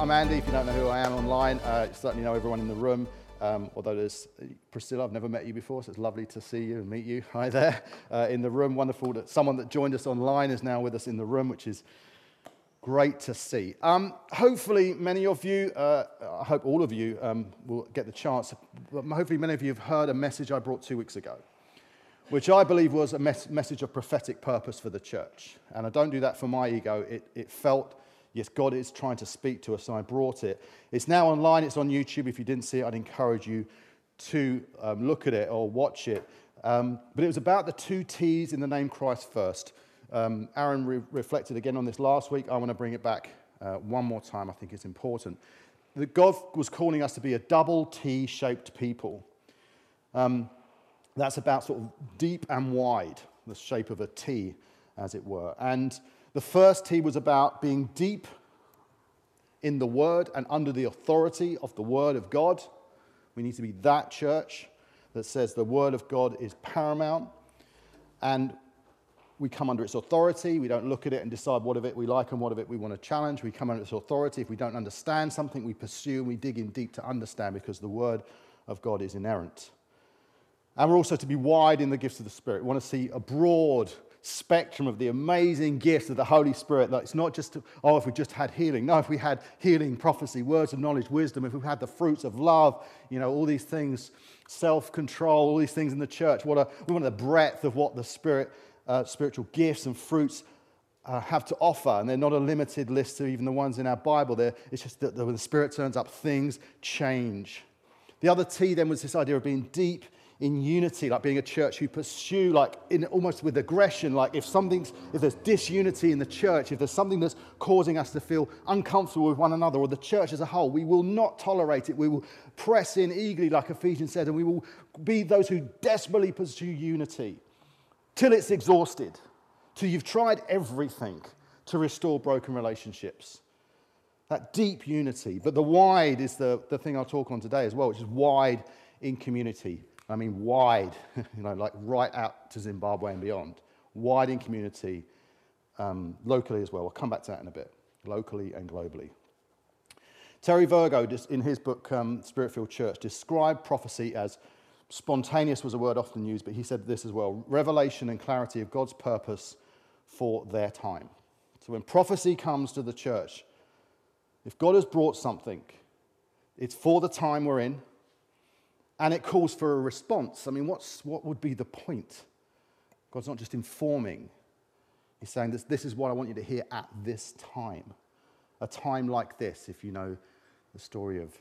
I'm Andy. If you don't know who I am online, uh, you certainly know everyone in the room. Um, although there's Priscilla, I've never met you before, so it's lovely to see you and meet you. Hi there uh, in the room. Wonderful that someone that joined us online is now with us in the room, which is great to see. Um, hopefully, many of you, uh, I hope all of you um, will get the chance, hopefully, many of you have heard a message I brought two weeks ago, which I believe was a mes- message of prophetic purpose for the church. And I don't do that for my ego. It, it felt Yes, God is trying to speak to us, and I brought it. It's now online, it's on YouTube. If you didn't see it, I'd encourage you to um, look at it or watch it. Um, but it was about the two T's in the name Christ first. Um, Aaron re- reflected again on this last week. I want to bring it back uh, one more time. I think it's important. That God was calling us to be a double T shaped people. Um, that's about sort of deep and wide, the shape of a T, as it were. And the first T was about being deep in the Word and under the authority of the Word of God. We need to be that church that says the Word of God is paramount and we come under its authority. We don't look at it and decide what of it we like and what of it we want to challenge. We come under its authority. If we don't understand something, we pursue and we dig in deep to understand because the Word of God is inerrant. And we're also to be wide in the gifts of the Spirit. We want to see a broad spectrum of the amazing gifts of the Holy Spirit. That it's not just, oh, if we just had healing. No, if we had healing, prophecy, words of knowledge, wisdom, if we had the fruits of love, you know, all these things, self control, all these things in the church. What a, we want the breadth of what the Spirit, uh, spiritual gifts and fruits uh, have to offer. And they're not a limited list of even the ones in our Bible. They're, it's just that when the Spirit turns up, things change. The other T then was this idea of being deep in unity, like being a church who pursue, like in almost with aggression, like if something's, if there's disunity in the church, if there's something that's causing us to feel uncomfortable with one another or the church as a whole, we will not tolerate it. We will press in eagerly, like Ephesians said, and we will be those who desperately pursue unity till it's exhausted, till you've tried everything to restore broken relationships. That deep unity. But the wide is the, the thing I'll talk on today as well, which is wide in community. I mean wide, you know, like right out to Zimbabwe and beyond. Wide in community, um, locally as well. I'll come back to that in a bit, locally and globally. Terry Virgo, in his book um, Spirit Filled Church, described prophecy as spontaneous was a word often used, but he said this as well revelation and clarity of God's purpose for their time. So when prophecy comes to the church, if God has brought something, it's for the time we're in, and it calls for a response. I mean, what's, what would be the point? God's not just informing, He's saying this, this is what I want you to hear at this time. A time like this, if you know the story of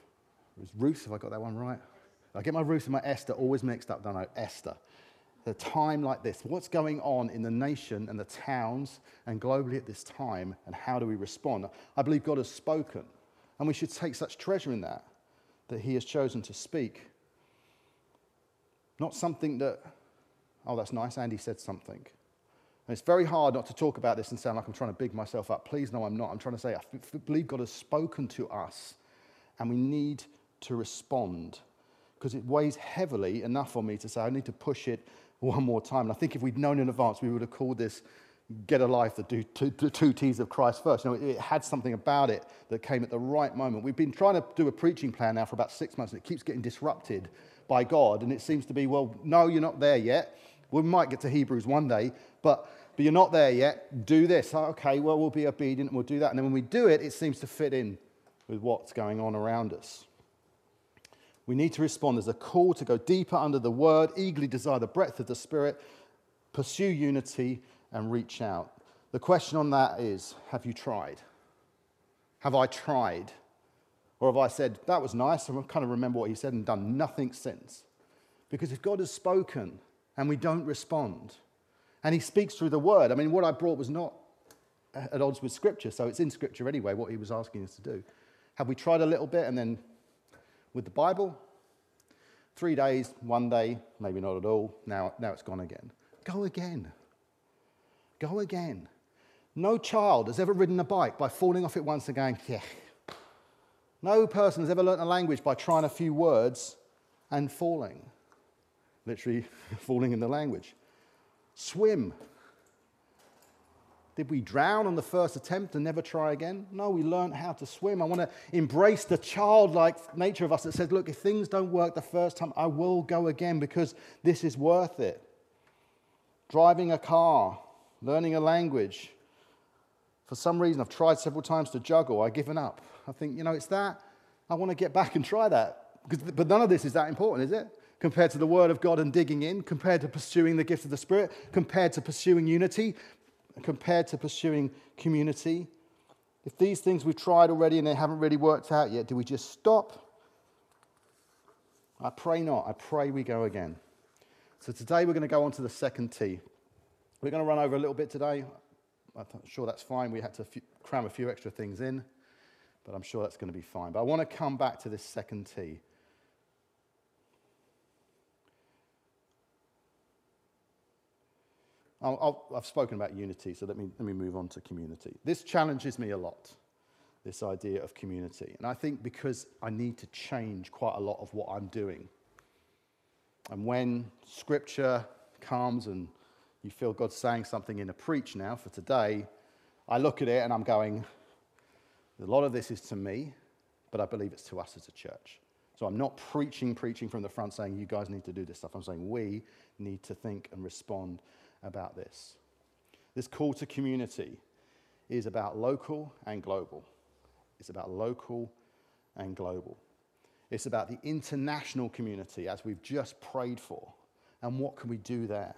Ruth, have I got that one right? I get my Ruth and my Esther always mixed up, don't I? Esther. A time like this. What's going on in the nation and the towns and globally at this time, and how do we respond? I believe God has spoken, and we should take such treasure in that, that He has chosen to speak not something that, oh, that's nice, Andy said something. And it's very hard not to talk about this and sound like I'm trying to big myself up. Please, no, I'm not. I'm trying to say, I believe God has spoken to us, and we need to respond because it weighs heavily enough on me to say, I need to push it one more time. And I think if we'd known in advance, we would have called this Get a Life, the two, the two T's of Christ first. You know, it had something about it that came at the right moment. We've been trying to do a preaching plan now for about six months, and it keeps getting disrupted by God. And it seems to be, well, no, you're not there yet. We might get to Hebrews one day, but, but you're not there yet. Do this. Okay, well, we'll be obedient and we'll do that. And then when we do it, it seems to fit in with what's going on around us. We need to respond. There's a call to go deeper under the word, eagerly desire the breadth of the Spirit, pursue unity, and reach out. The question on that is have you tried? Have I tried? Or have I said, that was nice, and I kind of remember what he said and done nothing since? Because if God has spoken and we don't respond, and he speaks through the word, I mean, what I brought was not at odds with Scripture, so it's in Scripture anyway, what he was asking us to do. Have we tried a little bit and then with the Bible? Three days, one day, maybe not at all, now, now it's gone again. Go again. Go again. No child has ever ridden a bike by falling off it once and going, yeah, no person has ever learnt a language by trying a few words and falling. Literally falling in the language. Swim. Did we drown on the first attempt and never try again? No, we learned how to swim. I want to embrace the childlike nature of us that says, look, if things don't work the first time, I will go again because this is worth it. Driving a car, learning a language. For some reason, I've tried several times to juggle. I've given up. I think, you know, it's that. I want to get back and try that. Because, but none of this is that important, is it? Compared to the Word of God and digging in, compared to pursuing the gift of the Spirit, compared to pursuing unity, compared to pursuing community. If these things we've tried already and they haven't really worked out yet, do we just stop? I pray not. I pray we go again. So today we're going to go on to the second T. We're going to run over a little bit today. I'm sure that's fine. We had to cram a few extra things in, but I'm sure that's going to be fine. But I want to come back to this second T. i have spoken about unity, so let me, let me move on to community. This challenges me a lot, this idea of community. And I think because I need to change quite a lot of what I'm doing. And when scripture comes and you feel God saying something in a preach now for today, I look at it and I'm going, a lot of this is to me, but I believe it's to us as a church. So I'm not preaching, preaching from the front saying, you guys need to do this stuff. I'm saying we need to think and respond about this. This call to community is about local and global. It's about local and global. It's about the international community, as we've just prayed for, and what can we do there.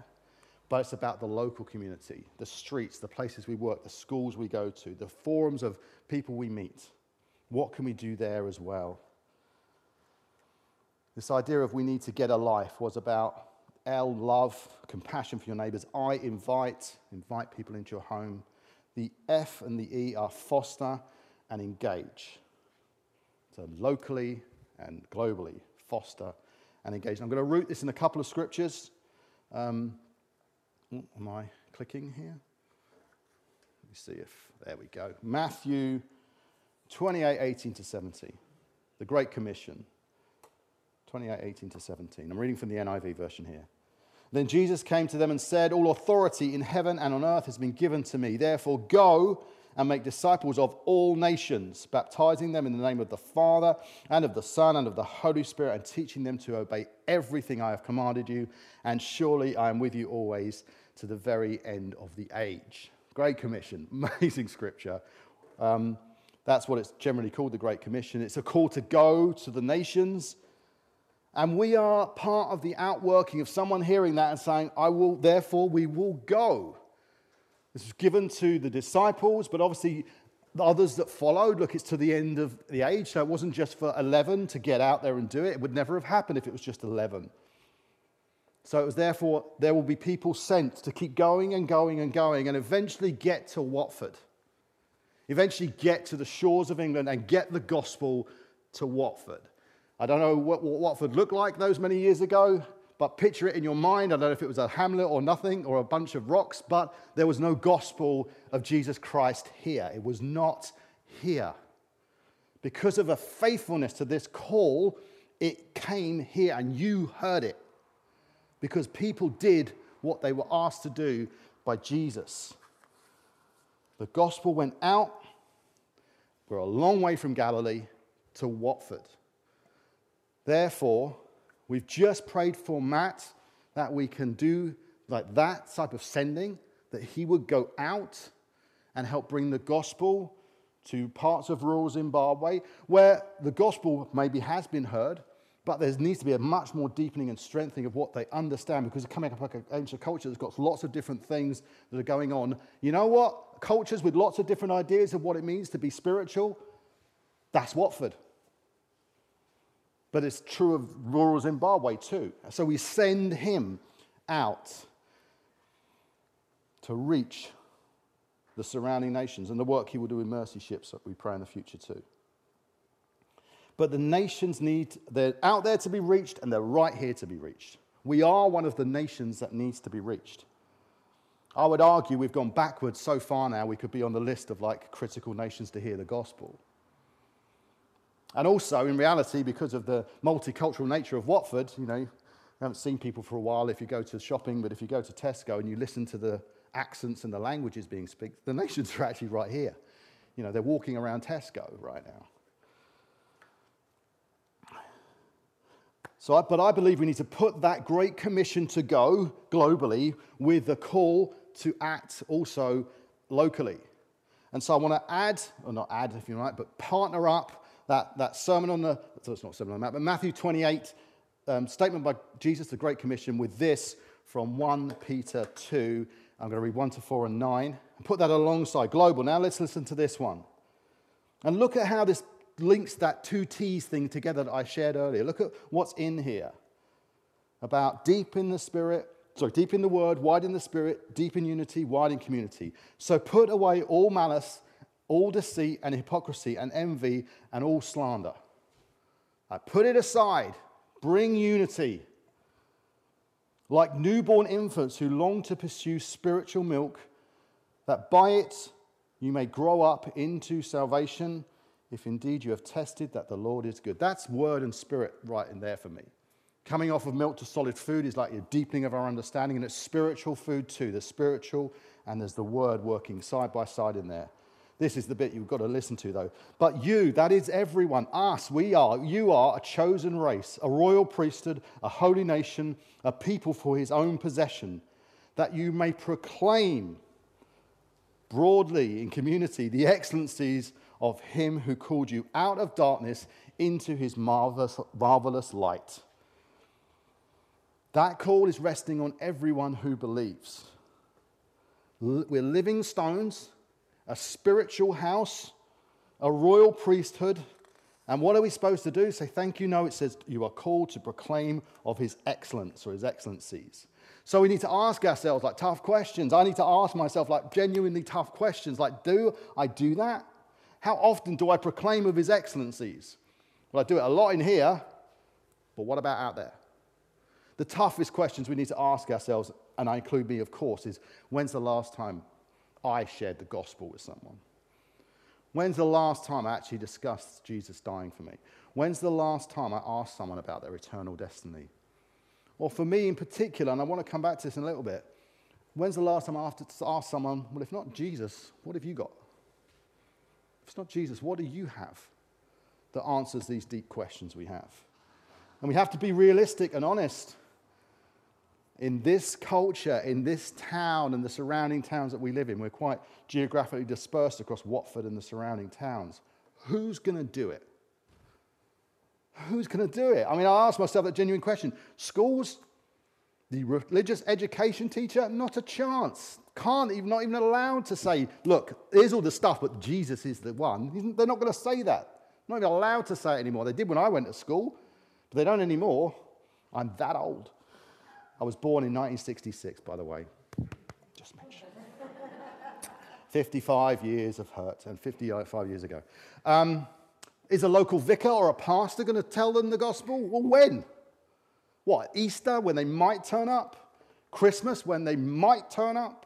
But it's about the local community, the streets, the places we work, the schools we go to, the forums of people we meet. What can we do there as well? This idea of we need to get a life was about L, love, compassion for your neighbors. I, invite, invite people into your home. The F and the E are foster and engage. So locally and globally, foster and engage. I'm going to root this in a couple of scriptures. Um, Oh, am I clicking here? Let me see if, there we go. Matthew 28, 18 to 17, the Great Commission. 28, 18 to 17. I'm reading from the NIV version here. Then Jesus came to them and said, All authority in heaven and on earth has been given to me. Therefore, go and make disciples of all nations, baptizing them in the name of the Father and of the Son and of the Holy Spirit, and teaching them to obey everything I have commanded you. And surely I am with you always to the very end of the age. Great Commission, amazing scripture. Um, that's what it's generally called, the Great Commission. It's a call to go to the nations and we are part of the outworking of someone hearing that and saying, I will, therefore, we will go. This was given to the disciples, but obviously the others that followed, look, it's to the end of the age. So it wasn't just for 11 to get out there and do it. It would never have happened if it was just 11. So it was therefore, there will be people sent to keep going and going and going and eventually get to Watford. Eventually get to the shores of England and get the gospel to Watford. I don't know what, what Watford looked like those many years ago, but picture it in your mind. I don't know if it was a hamlet or nothing or a bunch of rocks, but there was no gospel of Jesus Christ here. It was not here. Because of a faithfulness to this call, it came here and you heard it. Because people did what they were asked to do by Jesus. The gospel went out, we're a long way from Galilee to Watford. Therefore, we've just prayed for Matt that we can do like that type of sending, that he would go out and help bring the gospel to parts of rural Zimbabwe where the gospel maybe has been heard, but there needs to be a much more deepening and strengthening of what they understand because they're coming up like an ancient culture that's got lots of different things that are going on. You know what? Cultures with lots of different ideas of what it means to be spiritual, that's Watford. But it's true of rural Zimbabwe too. So we send him out to reach the surrounding nations and the work he will do in mercy ships that we pray in the future too. But the nations need, they're out there to be reached and they're right here to be reached. We are one of the nations that needs to be reached. I would argue we've gone backwards so far now, we could be on the list of like critical nations to hear the gospel. And also, in reality, because of the multicultural nature of Watford, you know, you haven't seen people for a while if you go to shopping, but if you go to Tesco and you listen to the accents and the languages being spoken. The nations are actually right here. You know, they're walking around Tesco right now. So, but I believe we need to put that great commission to go globally with the call to act also locally. And so I want to add, or not add if you like, but partner up that, that sermon on the, so it's not sermon on the but Matthew 28 um, statement by Jesus, the Great Commission, with this from 1 Peter 2. I'm going to read 1 to 4 and 9 and put that alongside global. Now let's listen to this one. And look at how this links that two T's thing together that I shared earlier. Look at what's in here about deep in the spirit, sorry, deep in the word, wide in the spirit, deep in unity, wide in community. So put away all malice, all deceit and hypocrisy and envy and all slander. I put it aside, bring unity. Like newborn infants who long to pursue spiritual milk, that by it you may grow up into salvation if indeed you have tested that the Lord is good. That's word and spirit right in there for me. Coming off of milk to solid food is like a deepening of our understanding, and it's spiritual food too. There's spiritual and there's the word working side by side in there. This is the bit you've got to listen to, though. But you, that is everyone, us, we are, you are a chosen race, a royal priesthood, a holy nation, a people for his own possession, that you may proclaim broadly in community the excellencies of him who called you out of darkness into his marvelous, marvelous light. That call is resting on everyone who believes. We're living stones, a spiritual house, a royal priesthood. And what are we supposed to do? Say thank you? No, it says you are called to proclaim of his excellence or his excellencies. So we need to ask ourselves like tough questions. I need to ask myself like genuinely tough questions like, do I do that? How often do I proclaim of his excellencies? Well, I do it a lot in here, but what about out there? The toughest questions we need to ask ourselves, and I include me, of course, is when's the last time I shared the gospel with someone? When's the last time I actually discussed Jesus dying for me? When's the last time I asked someone about their eternal destiny? Or for me in particular, and I want to come back to this in a little bit, when's the last time I asked someone, well, if not Jesus, what have you got? If it's not Jesus, what do you have that answers these deep questions we have? And we have to be realistic and honest. In this culture, in this town, and the surrounding towns that we live in, we're quite geographically dispersed across Watford and the surrounding towns. Who's going to do it? Who's going to do it? I mean, I ask myself that genuine question. Schools, the religious education teacher, not a chance. Can't even, not even allowed to say, look, here's all the stuff, but Jesus is the one. They're not going to say that. Not even allowed to say it anymore. They did when I went to school, but they don't anymore. I'm that old. I was born in 1966, by the way. Just mention. 55 years of hurt, and 55 years ago. Um, is a local vicar or a pastor going to tell them the gospel? Well, when? What, Easter, when they might turn up? Christmas, when they might turn up?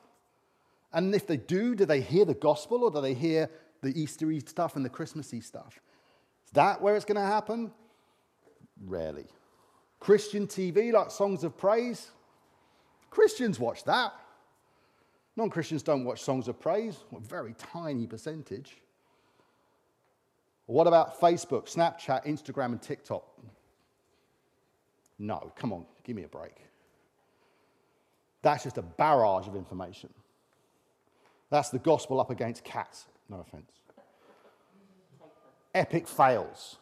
And if they do, do they hear the gospel or do they hear the Eastery stuff and the Christmassy stuff? Is that where it's going to happen? Rarely. Christian TV, like Songs of Praise, Christians watch that. Non Christians don't watch Songs of Praise, a very tiny percentage. What about Facebook, Snapchat, Instagram, and TikTok? No, come on, give me a break. That's just a barrage of information. That's the gospel up against cats. No offense. Epic fails.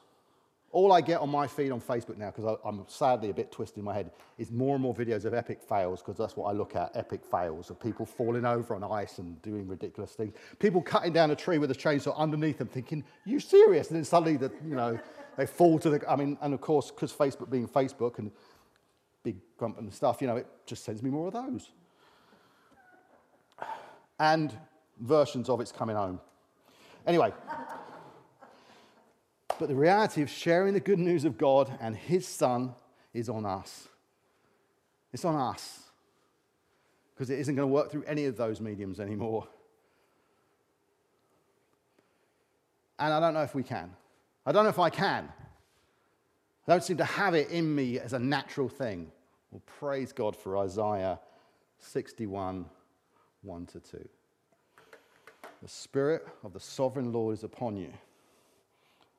All I get on my feed on Facebook now, because I'm sadly a bit twisted in my head, is more and more videos of epic fails, because that's what I look at epic fails of people falling over on ice and doing ridiculous things. People cutting down a tree with a chainsaw underneath them, thinking, You serious? And then suddenly, the, you know, they fall to the. I mean, and of course, because Facebook being Facebook and big grump and stuff, you know, it just sends me more of those and versions of it's coming home. Anyway, but the reality of sharing the good news of God and His Son is on us. It's on us because it isn't going to work through any of those mediums anymore. And I don't know if we can. I don't know if I can. I don't seem to have it in me as a natural thing. Well, praise God for Isaiah 61 1 to 2. The Spirit of the sovereign Lord is upon you,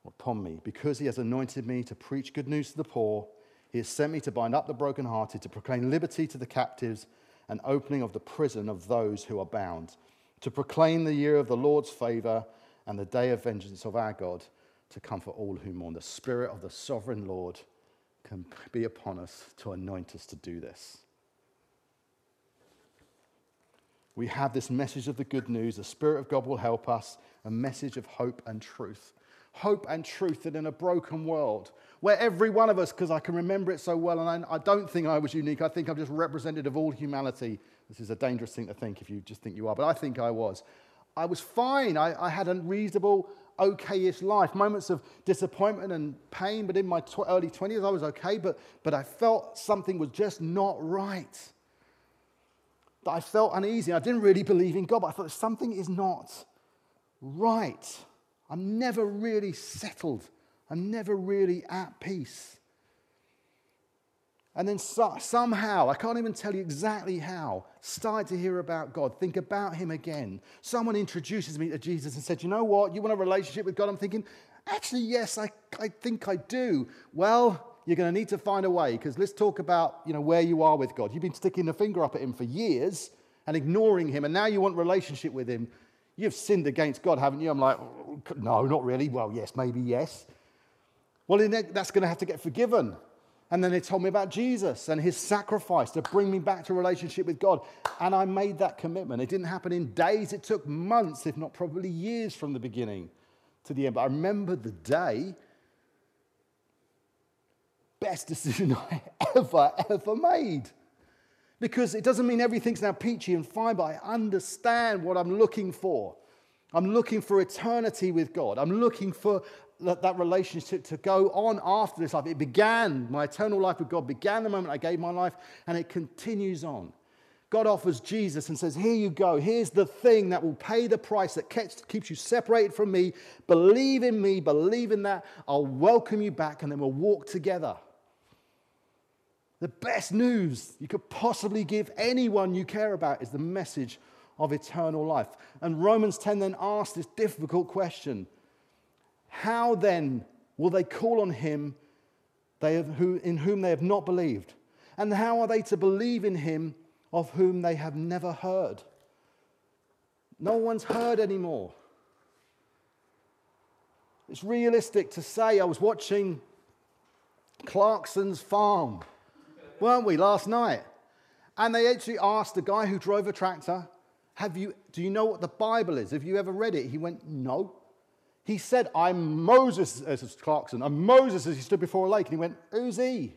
upon me, because he has anointed me to preach good news to the poor. He has sent me to bind up the brokenhearted, to proclaim liberty to the captives, and opening of the prison of those who are bound, to proclaim the year of the Lord's favor and the day of vengeance of our God, to comfort all who mourn. The Spirit of the sovereign Lord can be upon us to anoint us to do this. We have this message of the good news. The Spirit of God will help us, a message of hope and truth. Hope and truth that in a broken world, where every one of us, because I can remember it so well, and I, I, don't think I was unique, I think I'm just representative of all humanity. This is a dangerous thing to think if you just think you are, but I think I was. I was fine. I, I had a reasonable, okay-ish life. Moments of disappointment and pain, but in my tw- early 20s, I was okay, but, but I felt something was just not right that I felt uneasy. I didn't really believe in God, but I thought something is not right. I'm never really settled. I'm never really at peace. And then so, somehow, I can't even tell you exactly how, started to hear about God, think about Him again. Someone introduces me to Jesus and said, You know what? You want a relationship with God? I'm thinking, Actually, yes, I, I think I do. Well, you're going to need to find a way because let's talk about you know, where you are with God. You've been sticking the finger up at Him for years and ignoring Him, and now you want relationship with Him. You've sinned against God, haven't you? I'm like, oh, no, not really. Well, yes, maybe yes. Well, that's going to have to get forgiven. And then they told me about Jesus and his sacrifice to bring me back to relationship with God. And I made that commitment. It didn't happen in days, it took months, if not probably years from the beginning to the end. But I remember the day best decision I ever, ever made. Because it doesn't mean everything's now peachy and fine, but I understand what I'm looking for. I'm looking for eternity with God. I'm looking for that relationship to go on after this life. It began, my eternal life with God began the moment I gave my life, and it continues on. God offers Jesus and says, Here you go. Here's the thing that will pay the price that keeps you separated from me. Believe in me, believe in that. I'll welcome you back, and then we'll walk together. The best news you could possibly give anyone you care about is the message of eternal life. And Romans 10 then asks this difficult question How then will they call on him they have, who, in whom they have not believed? And how are they to believe in him of whom they have never heard? No one's heard anymore. It's realistic to say I was watching Clarkson's farm weren't we, last night? And they actually asked the guy who drove a tractor, have you, Do you know what the Bible is? Have you ever read it? He went, No. He said, I'm Moses, as Clarkson, I'm Moses as he stood before a lake. And he went, Who's he?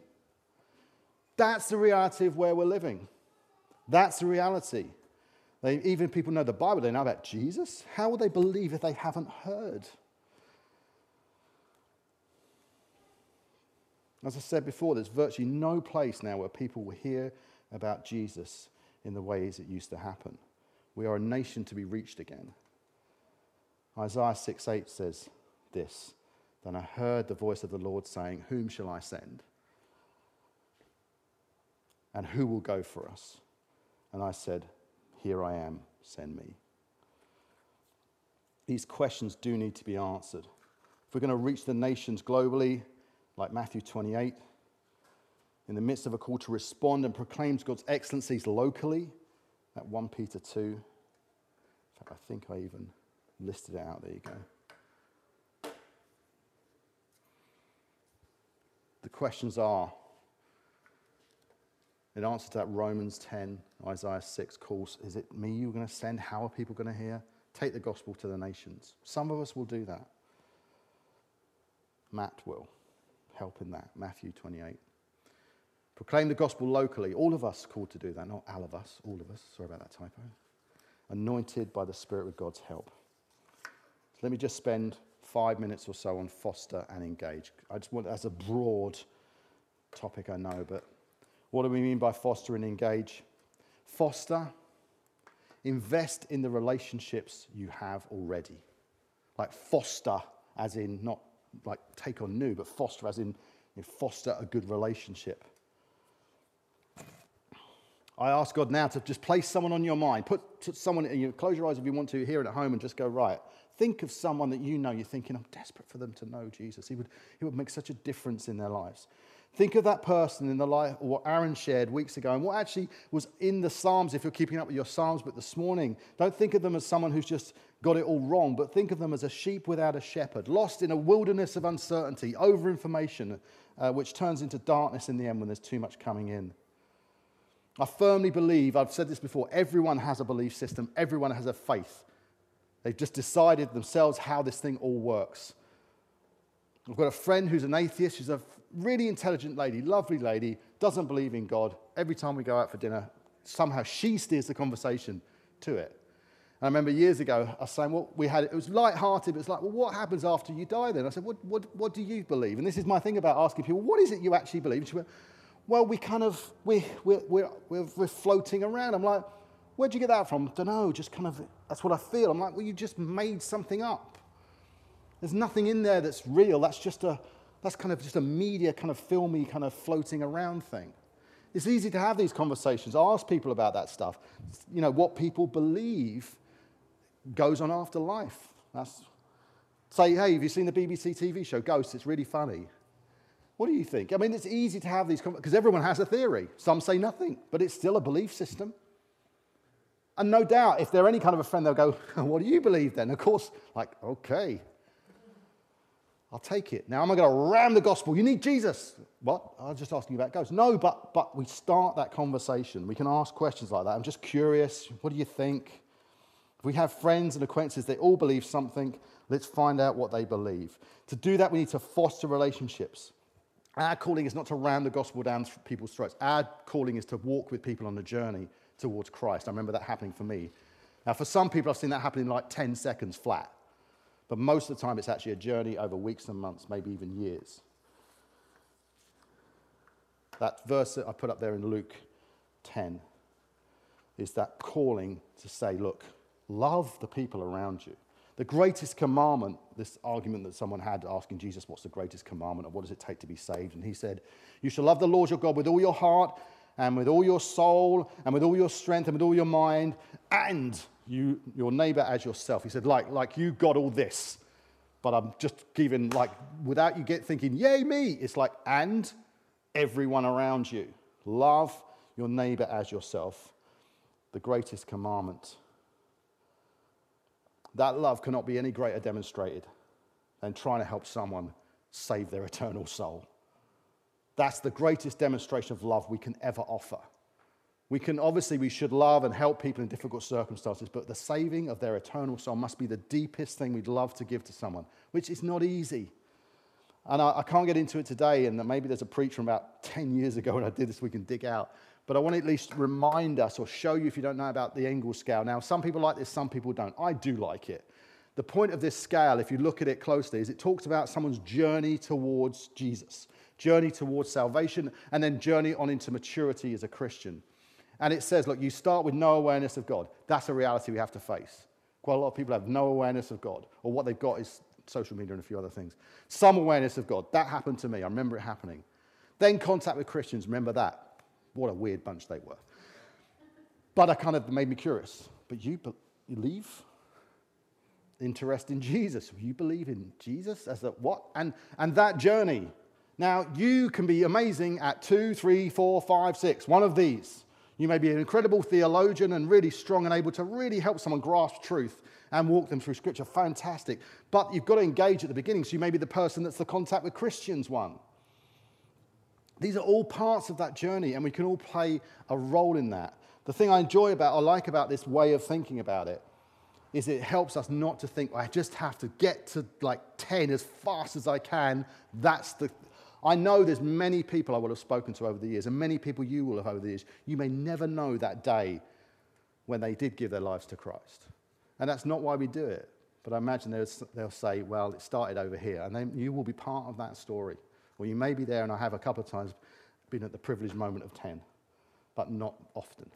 That's the reality of where we're living. That's the reality. They, even people know the Bible, they know about Jesus. How will they believe if they haven't heard? As I said before, there's virtually no place now where people will hear about Jesus in the ways it used to happen. We are a nation to be reached again. Isaiah 6 8 says this Then I heard the voice of the Lord saying, Whom shall I send? And who will go for us? And I said, Here I am, send me. These questions do need to be answered. If we're going to reach the nations globally, like Matthew 28, in the midst of a call to respond and proclaims God's excellencies locally, at 1 Peter 2. In fact, I think I even listed it out. There you go. The questions are, in answer to that Romans 10, Isaiah 6 calls, is it me you're going to send? How are people going to hear? Take the gospel to the nations. Some of us will do that. Matt will help in that. Matthew 28. Proclaim the gospel locally. All of us called to do that, not all of us, all of us. Sorry about that typo. Anointed by the Spirit with God's help. So let me just spend five minutes or so on foster and engage. I just want, as a broad topic, I know, but what do we mean by foster and engage? Foster, invest in the relationships you have already. Like foster, as in not like take on new, but foster as in you know, foster a good relationship. I ask God now to just place someone on your mind. Put someone, you close your eyes if you want to here at home and just go, right, think of someone that you know. You're thinking, I'm desperate for them to know Jesus. He would, he would make such a difference in their lives. Think of that person in the life, what Aaron shared weeks ago, and what actually was in the Psalms, if you're keeping up with your Psalms but this morning. Don't think of them as someone who's just got it all wrong, but think of them as a sheep without a shepherd, lost in a wilderness of uncertainty, over information, uh, which turns into darkness in the end when there's too much coming in. I firmly believe, I've said this before, everyone has a belief system, everyone has a faith. They've just decided themselves how this thing all works. I've got a friend who's an atheist. She's a really intelligent lady, lovely lady, doesn't believe in God. Every time we go out for dinner, somehow she steers the conversation to it. And I remember years ago, I was saying, well, we had, it was light-hearted, but it's like, well, what happens after you die then? I said, what, what, what do you believe? And this is my thing about asking people, what is it you actually believe? And she went, well, we kind of, we, we're, we're, we're, we're floating around. I'm like, where'd you get that from? Don't know, just kind of, that's what I feel. I'm like, well, you just made something up. There's nothing in there that's real. That's just a, that's kind of just a media, kind of filmy, kind of floating around thing. It's easy to have these conversations. Ask people about that stuff. You know, what people believe goes on after life. That's, say, hey, have you seen the BBC TV show Ghosts? It's really funny. What do you think? I mean, it's easy to have these because everyone has a theory. Some say nothing, but it's still a belief system. And no doubt, if they're any kind of a friend, they'll go, What do you believe then? Of course, like, okay, I'll take it. Now, am I going to ram the gospel? You need Jesus. What? I was just asking you about ghosts. No, but, but we start that conversation. We can ask questions like that. I'm just curious. What do you think? If we have friends and acquaintances, they all believe something. Let's find out what they believe. To do that, we need to foster relationships. Our calling is not to ram the gospel down people's throats. Our calling is to walk with people on the journey towards Christ. I remember that happening for me. Now, for some people, I've seen that happen in like 10 seconds flat. But most of the time, it's actually a journey over weeks and months, maybe even years. That verse that I put up there in Luke 10 is that calling to say, look, love the people around you. The greatest commandment, this argument that someone had asking Jesus, what's the greatest commandment or what does it take to be saved? And he said, You shall love the Lord your God with all your heart and with all your soul and with all your strength and with all your mind and you, your neighbor as yourself. He said, like, like you got all this, but I'm just giving, like, without you get thinking, yay, me. It's like, and everyone around you. Love your neighbor as yourself. The greatest commandment. That love cannot be any greater demonstrated than trying to help someone save their eternal soul. That's the greatest demonstration of love we can ever offer. We can obviously, we should love and help people in difficult circumstances, but the saving of their eternal soul must be the deepest thing we'd love to give to someone, which is not easy. And I, I can't get into it today, and maybe there's a preach from about 10 years ago when I did this, we can dig out. But I want to at least remind us or show you if you don't know about the Engel scale. Now, some people like this, some people don't. I do like it. The point of this scale, if you look at it closely, is it talks about someone's journey towards Jesus, journey towards salvation, and then journey on into maturity as a Christian. And it says, look, you start with no awareness of God. That's a reality we have to face. Quite a lot of people have no awareness of God, or what they've got is social media and a few other things. Some awareness of God. That happened to me. I remember it happening. Then contact with Christians. Remember that. What a weird bunch they were. But I kind of made me curious. But you believe? Interest in Jesus. You believe in Jesus as a what? And, and that journey. Now, you can be amazing at two, three, four, five, six, one of these. You may be an incredible theologian and really strong and able to really help someone grasp truth and walk them through Scripture. Fantastic. But you've got to engage at the beginning. So you may be the person that's the contact with Christians one. These are all parts of that journey, and we can all play a role in that. The thing I enjoy about, I like about this way of thinking about it, is it helps us not to think, I just have to get to like 10 as fast as I can. That's the. I know there's many people I will have spoken to over the years, and many people you will have over the years. You may never know that day when they did give their lives to Christ. And that's not why we do it. But I imagine they'll say, well, it started over here, and then you will be part of that story. Or you may be there, and I have a couple of times been at the privileged moment of 10, but not often.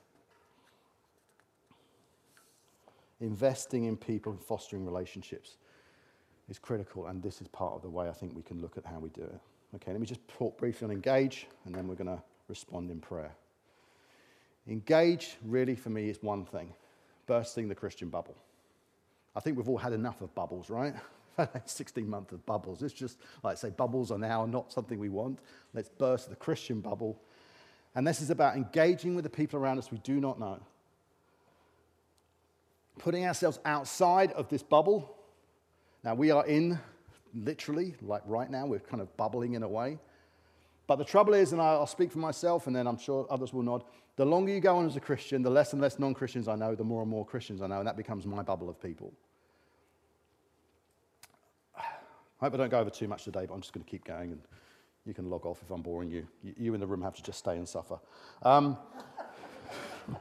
Investing in people and fostering relationships is critical, and this is part of the way I think we can look at how we do it. Okay, let me just talk briefly on engage, and then we're going to respond in prayer. Engage, really, for me, is one thing bursting the Christian bubble. I think we've all had enough of bubbles, right? 16 months of bubbles. It's just, like I say, bubbles are now not something we want. Let's burst the Christian bubble. And this is about engaging with the people around us we do not know. Putting ourselves outside of this bubble. Now, we are in, literally, like right now, we're kind of bubbling in a way. But the trouble is, and I'll speak for myself, and then I'm sure others will nod, the longer you go on as a Christian, the less and less non Christians I know, the more and more Christians I know, and that becomes my bubble of people. I hope I don't go over too much today, but I'm just going to keep going, and you can log off if I'm boring you. You in the room have to just stay and suffer. Um,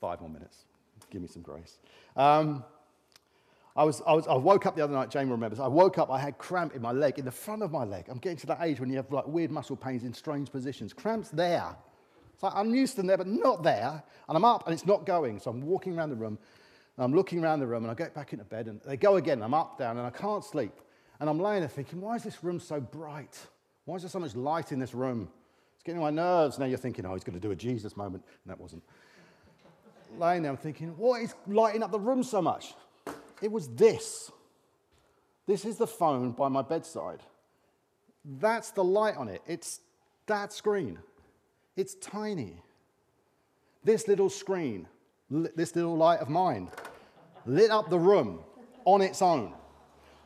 five more minutes. Give me some grace. Um, I, was, I, was, I woke up the other night, Jamie remembers. I woke up, I had cramp in my leg, in the front of my leg. I'm getting to that age when you have like weird muscle pains in strange positions. Cramps there. It's like I'm used to them there, but not there. And I'm up and it's not going. So I'm walking around the room and I'm looking around the room and I get back into bed and they go again. I'm up, down, and I can't sleep. And I'm laying there thinking, why is this room so bright? Why is there so much light in this room? It's getting on my nerves. Now you're thinking, oh, he's going to do a Jesus moment. And that wasn't. laying there, I'm thinking, what is lighting up the room so much? It was this. This is the phone by my bedside. That's the light on it. It's that screen. It's tiny. This little screen, this little light of mine, lit up the room on its own.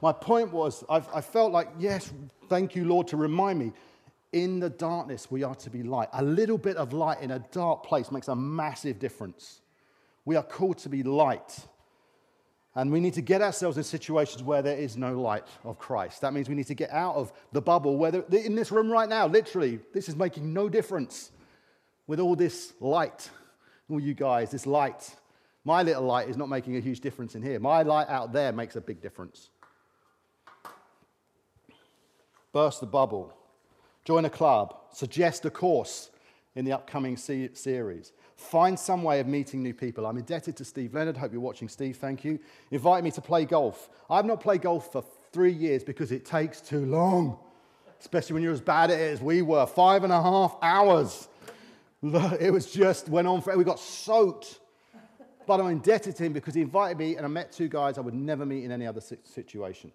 My point was, I've, i felt like, yes, thank you, Lord, to remind me in the darkness we are to be light. A little bit of light in a dark place makes a massive difference. We are called to be light. And we need to get ourselves in situations where there is no light of Christ. That means we need to get out of the bubble where in this room right now, literally, this is making no difference with all this light, all you guys, this light. My little light is not making a huge difference in here. My light out there makes a big difference. Burst the bubble, join a club, suggest a course in the upcoming series. Find some way of meeting new people. I'm indebted to Steve Leonard. Hope you're watching, Steve. Thank you. Invite me to play golf. I've not played golf for three years because it takes too long, especially when you're as bad at it as we were. Five and a half hours. It was just went on for. We got soaked. But I'm indebted to him because he invited me, and I met two guys I would never meet in any other situation.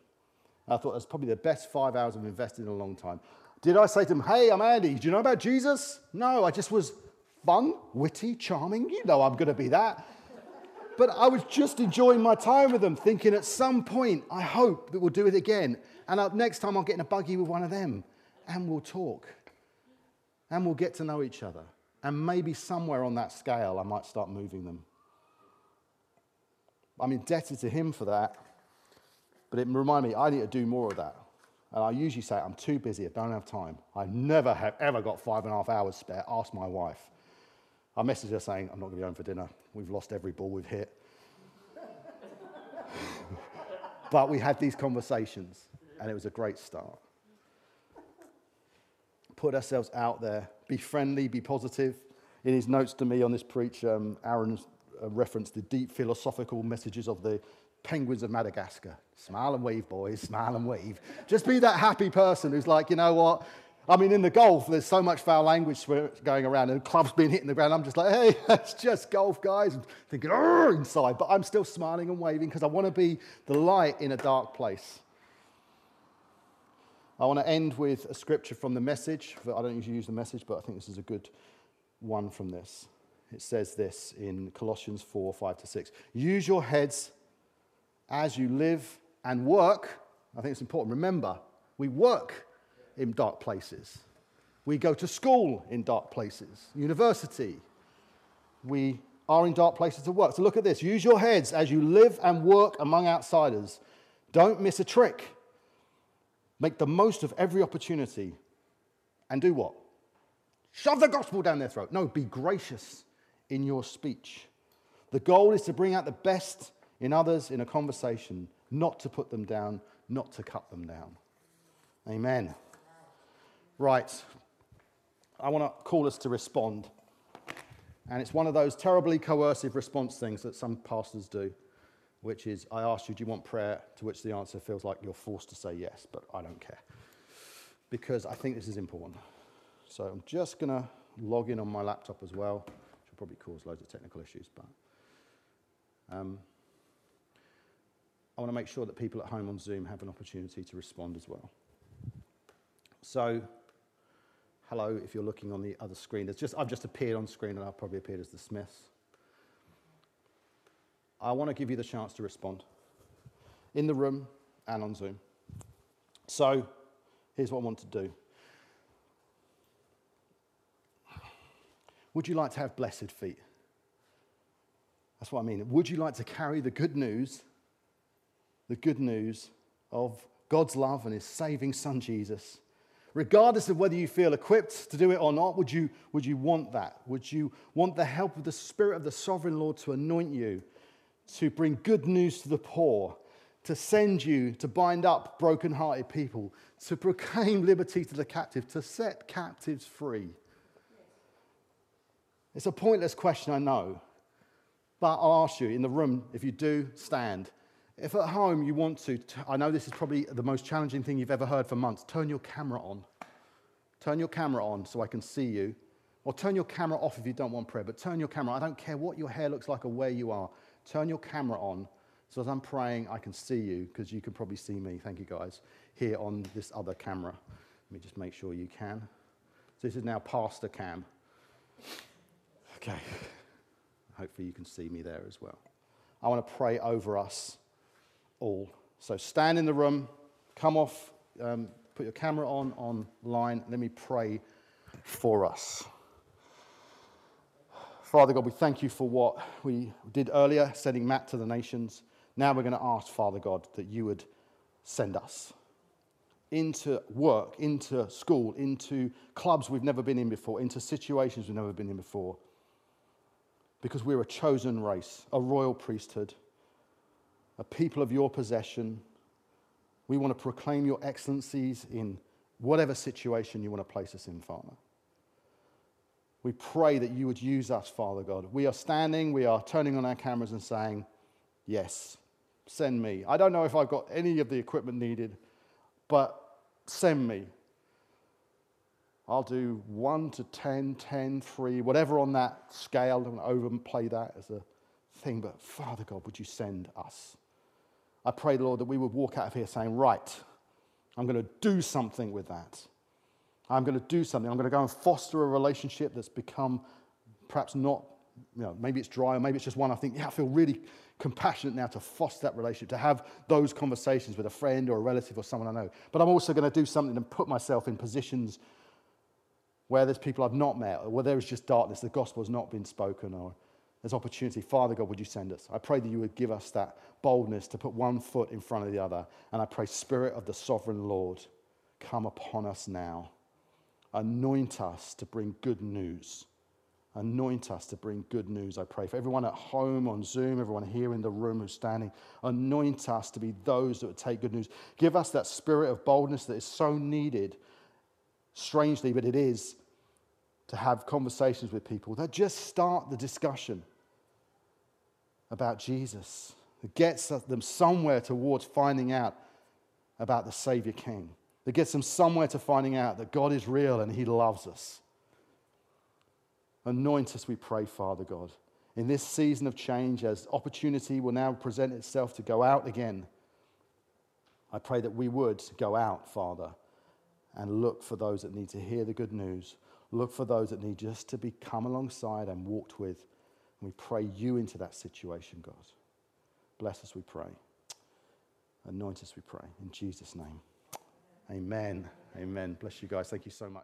I thought that's probably the best five hours I've invested in a long time. Did I say to him, Hey, I'm Andy. Do you know about Jesus? No, I just was fun, witty, charming. You know I'm going to be that. But I was just enjoying my time with them, thinking at some point, I hope that we'll do it again. And uh, next time I'll get in a buggy with one of them and we'll talk and we'll get to know each other. And maybe somewhere on that scale, I might start moving them. I'm indebted to him for that. But it reminded me, I need to do more of that. And I usually say, I'm too busy, I don't have time. I never have ever got five and a half hours spare. Ask my wife. I messaged her saying, I'm not going to be home for dinner. We've lost every ball we've hit. but we had these conversations, and it was a great start. Put ourselves out there, be friendly, be positive. In his notes to me on this preach, um, Aaron uh, referenced the deep philosophical messages of the penguins of Madagascar. Smile and wave, boys, smile and wave. Just be that happy person who's like, you know what? I mean, in the golf, there's so much foul language going around and clubs being hit in the ground. I'm just like, hey, it's just golf, guys. I'm thinking, inside. But I'm still smiling and waving because I want to be the light in a dark place. I want to end with a scripture from the message. I don't usually use the message, but I think this is a good one from this. It says this in Colossians 4 5 to 6. Use your heads as you live and work. I think it's important. Remember, we work in dark places. We go to school in dark places, university. We are in dark places to work. So look at this. Use your heads as you live and work among outsiders. Don't miss a trick. Make the most of every opportunity. And do what? Shove the gospel down their throat. No, be gracious in your speech. The goal is to bring out the best in others in a conversation, not to put them down, not to cut them down. Amen. Right. I want to call us to respond. And it's one of those terribly coercive response things that some pastors do, which is I ask you, do you want prayer? To which the answer feels like you're forced to say yes, but I don't care. Because I think this is important. So I'm just going to log in on my laptop as well, which will probably cause loads of technical issues. But um, I want to make sure that people at home on Zoom have an opportunity to respond as well. So, hello, if you're looking on the other screen. It's just, I've just appeared on screen and I've probably appeared as the Smiths. I want to give you the chance to respond in the room and on Zoom. So, here's what I want to do. Would you like to have blessed feet? That's what I mean. Would you like to carry the good news, the good news of God's love and his saving son Jesus? Regardless of whether you feel equipped to do it or not, would you, would you want that? Would you want the help of the Spirit of the sovereign Lord to anoint you, to bring good news to the poor, to send you to bind up broken-hearted people, to proclaim liberty to the captive, to set captives free? It's a pointless question, I know. But I'll ask you in the room, if you do, stand. If at home you want to, I know this is probably the most challenging thing you've ever heard for months, turn your camera on. Turn your camera on so I can see you. Or turn your camera off if you don't want prayer, but turn your camera. I don't care what your hair looks like or where you are. Turn your camera on so as I'm praying, I can see you because you can probably see me. Thank you, guys. Here on this other camera. Let me just make sure you can. So this is now Pastor Cam. Okay. Hopefully, you can see me there as well. I want to pray over us all. So stand in the room, come off, um, put your camera on online. Let me pray for us. Father God, we thank you for what we did earlier, sending Matt to the nations. Now we're going to ask, Father God, that you would send us into work, into school, into clubs we've never been in before, into situations we've never been in before because we're a chosen race, a royal priesthood, a people of your possession. We want to proclaim your excellencies in whatever situation you want to place us in, Father. We pray that you would use us, Father God. We are standing, we are turning on our cameras and saying, Yes, send me. I don't know if I've got any of the equipment needed, but send me. I'll do 1 to 10, 10, 3, whatever on that scale. I don't want to overplay that as a thing, but Father God, would you send us? I pray, Lord, that we would walk out of here saying, Right, I'm going to do something with that. I'm going to do something. I'm going to go and foster a relationship that's become perhaps not, you know, maybe it's dry or maybe it's just one I think, yeah, I feel really compassionate now to foster that relationship, to have those conversations with a friend or a relative or someone I know. But I'm also going to do something and put myself in positions where there's people I've not met, or where there is just darkness, the gospel has not been spoken, or there's opportunity. Father God, would you send us? I pray that you would give us that boldness to put one foot in front of the other. And I pray, Spirit of the sovereign Lord, come upon us now. Anoint us to bring good news. Anoint us to bring good news, I pray. For everyone at home on Zoom, everyone here in the room who's standing, anoint us to be those that would take good news. Give us that spirit of boldness that is so needed strangely, but it is, to have conversations with people that just start the discussion about Jesus, that gets them somewhere towards finding out about the Savior King, that gets them somewhere to finding out that God is real and He loves us. Anoint us, we pray, Father God. In this season of change, as opportunity will now present itself to go out again, I pray that we would go out, Father, and look for those that need to hear the good news. Look for those that need just to be come alongside and walked with. And we pray you into that situation, God. Bless us, we pray. Anoint us, we pray. In Jesus' name. Amen. Amen. Bless you guys. Thank you so much.